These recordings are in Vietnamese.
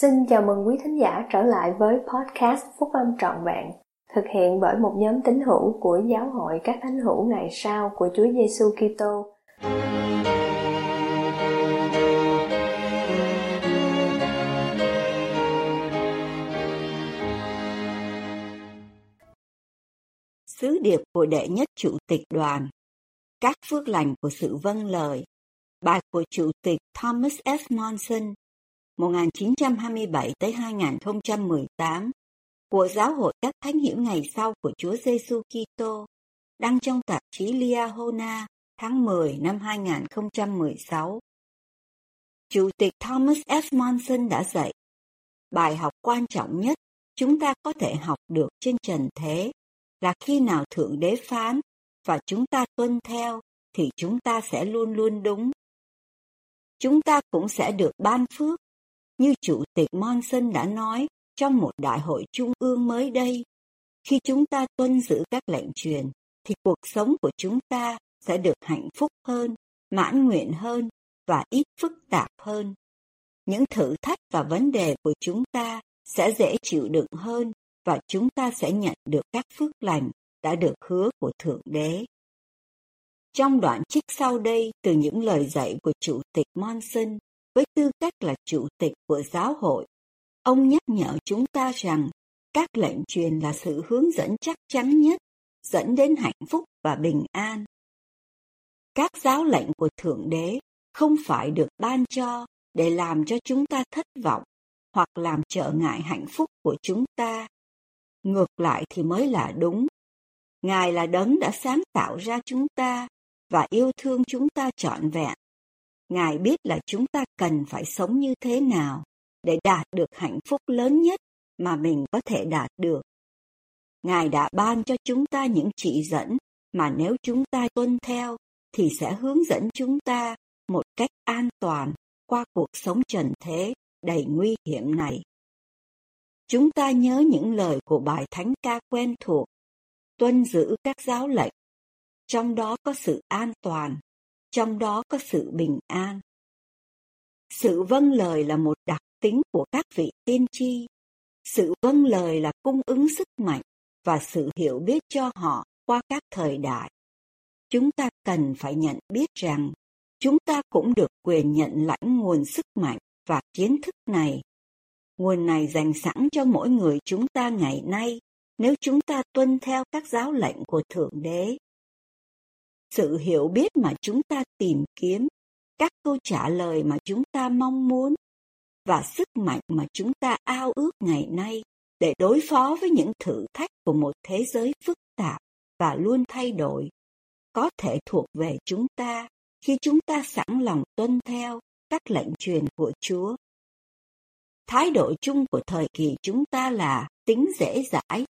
Xin chào mừng quý thính giả trở lại với podcast Phúc Âm Trọn Vẹn, thực hiện bởi một nhóm tín hữu của Giáo hội các thánh hữu ngày sau của Chúa Giêsu Kitô. Sứ điệp của đệ nhất chủ tịch đoàn Các phước lành của sự vâng lời Bài của Chủ tịch Thomas F. Monson 1927 tới 2018 của Giáo hội các thánh hiểu ngày sau của Chúa Giêsu Kitô, đăng trong tạp chí Liahona tháng 10 năm 2016. Chủ tịch Thomas F. Monson đã dạy, bài học quan trọng nhất chúng ta có thể học được trên trần thế là khi nào Thượng Đế phán và chúng ta tuân theo thì chúng ta sẽ luôn luôn đúng. Chúng ta cũng sẽ được ban phước như Chủ tịch Monson đã nói trong một đại hội trung ương mới đây, khi chúng ta tuân giữ các lệnh truyền, thì cuộc sống của chúng ta sẽ được hạnh phúc hơn, mãn nguyện hơn và ít phức tạp hơn. Những thử thách và vấn đề của chúng ta sẽ dễ chịu đựng hơn và chúng ta sẽ nhận được các phước lành đã được hứa của Thượng Đế. Trong đoạn trích sau đây từ những lời dạy của Chủ tịch Monson, với tư cách là chủ tịch của giáo hội, ông nhắc nhở chúng ta rằng các lệnh truyền là sự hướng dẫn chắc chắn nhất dẫn đến hạnh phúc và bình an. Các giáo lệnh của Thượng Đế không phải được ban cho để làm cho chúng ta thất vọng hoặc làm trở ngại hạnh phúc của chúng ta. Ngược lại thì mới là đúng. Ngài là đấng đã sáng tạo ra chúng ta và yêu thương chúng ta trọn vẹn Ngài biết là chúng ta cần phải sống như thế nào để đạt được hạnh phúc lớn nhất mà mình có thể đạt được. Ngài đã ban cho chúng ta những chỉ dẫn mà nếu chúng ta tuân theo thì sẽ hướng dẫn chúng ta một cách an toàn qua cuộc sống trần thế đầy nguy hiểm này. Chúng ta nhớ những lời của bài thánh ca quen thuộc, tuân giữ các giáo lệnh, trong đó có sự an toàn, trong đó có sự bình an. Sự vâng lời là một đặc tính của các vị tiên tri. Sự vâng lời là cung ứng sức mạnh và sự hiểu biết cho họ qua các thời đại. Chúng ta cần phải nhận biết rằng chúng ta cũng được quyền nhận lãnh nguồn sức mạnh và kiến thức này. Nguồn này dành sẵn cho mỗi người chúng ta ngày nay nếu chúng ta tuân theo các giáo lệnh của Thượng Đế sự hiểu biết mà chúng ta tìm kiếm, các câu trả lời mà chúng ta mong muốn và sức mạnh mà chúng ta ao ước ngày nay để đối phó với những thử thách của một thế giới phức tạp và luôn thay đổi có thể thuộc về chúng ta khi chúng ta sẵn lòng tuân theo các lệnh truyền của Chúa. Thái độ chung của thời kỳ chúng ta là tính dễ dãi.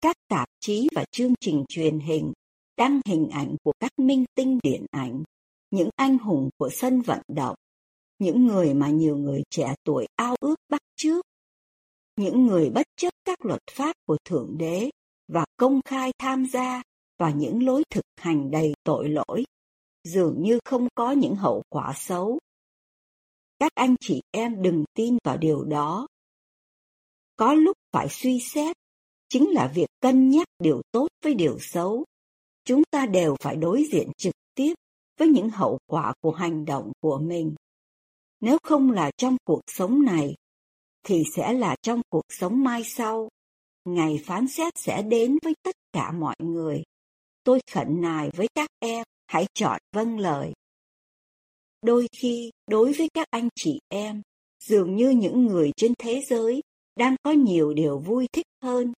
Các tạp chí và chương trình truyền hình đăng hình ảnh của các minh tinh điện ảnh, những anh hùng của sân vận động, những người mà nhiều người trẻ tuổi ao ước bắt chước, những người bất chấp các luật pháp của Thượng Đế và công khai tham gia vào những lối thực hành đầy tội lỗi, dường như không có những hậu quả xấu. Các anh chị em đừng tin vào điều đó. Có lúc phải suy xét, chính là việc cân nhắc điều tốt với điều xấu chúng ta đều phải đối diện trực tiếp với những hậu quả của hành động của mình. Nếu không là trong cuộc sống này, thì sẽ là trong cuộc sống mai sau. Ngày phán xét sẽ đến với tất cả mọi người. Tôi khẩn nài với các em, hãy chọn vâng lời. Đôi khi, đối với các anh chị em, dường như những người trên thế giới đang có nhiều điều vui thích hơn.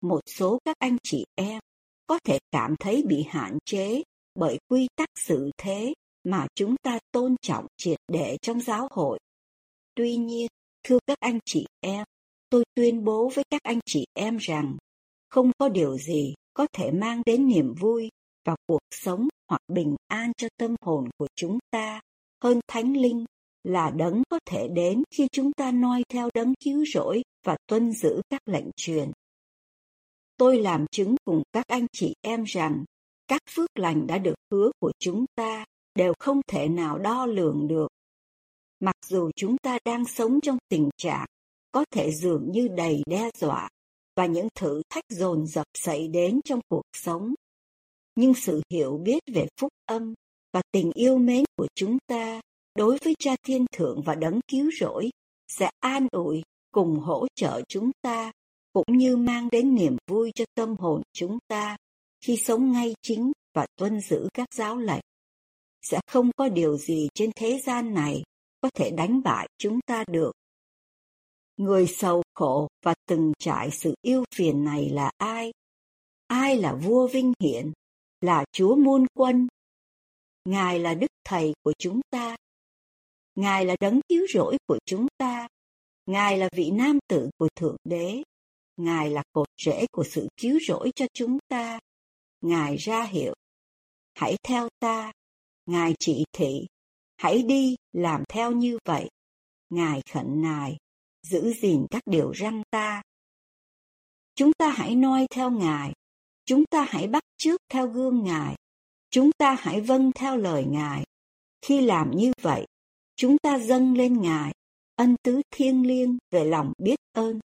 Một số các anh chị em có thể cảm thấy bị hạn chế bởi quy tắc sự thế mà chúng ta tôn trọng triệt để trong giáo hội. Tuy nhiên, thưa các anh chị em, tôi tuyên bố với các anh chị em rằng không có điều gì có thể mang đến niềm vui và cuộc sống hoặc bình an cho tâm hồn của chúng ta hơn thánh linh là đấng có thể đến khi chúng ta noi theo đấng cứu rỗi và tuân giữ các lệnh truyền. tôi làm chứng cùng các anh chị em rằng các phước lành đã được hứa của chúng ta đều không thể nào đo lường được. Mặc dù chúng ta đang sống trong tình trạng có thể dường như đầy đe dọa và những thử thách dồn dập xảy đến trong cuộc sống, nhưng sự hiểu biết về phúc âm và tình yêu mến của chúng ta đối với Cha Thiên Thượng và Đấng Cứu Rỗi, sẽ an ủi, cùng hỗ trợ chúng ta, cũng như mang đến niềm vui cho tâm hồn chúng ta khi sống ngay chính và tuân giữ các giáo lệnh. Sẽ không có điều gì trên thế gian này có thể đánh bại chúng ta được. Người sầu khổ và từng trải sự yêu phiền này là ai? Ai là vua vinh hiển? Là Chúa muôn quân? Ngài là Đức Thầy của chúng ta. Ngài là đấng cứu rỗi của chúng ta. Ngài là vị nam tử của Thượng Đế. Ngài là cột rễ của sự cứu rỗi cho chúng ta. Ngài ra hiệu. Hãy theo ta. Ngài chỉ thị. Hãy đi làm theo như vậy. Ngài khẩn nài, giữ gìn các điều răn ta. Chúng ta hãy noi theo Ngài. Chúng ta hãy bắt chước theo gương Ngài. Chúng ta hãy vâng theo lời Ngài. Khi làm như vậy, chúng ta dâng lên Ngài ân tứ thiêng liêng về lòng biết ơn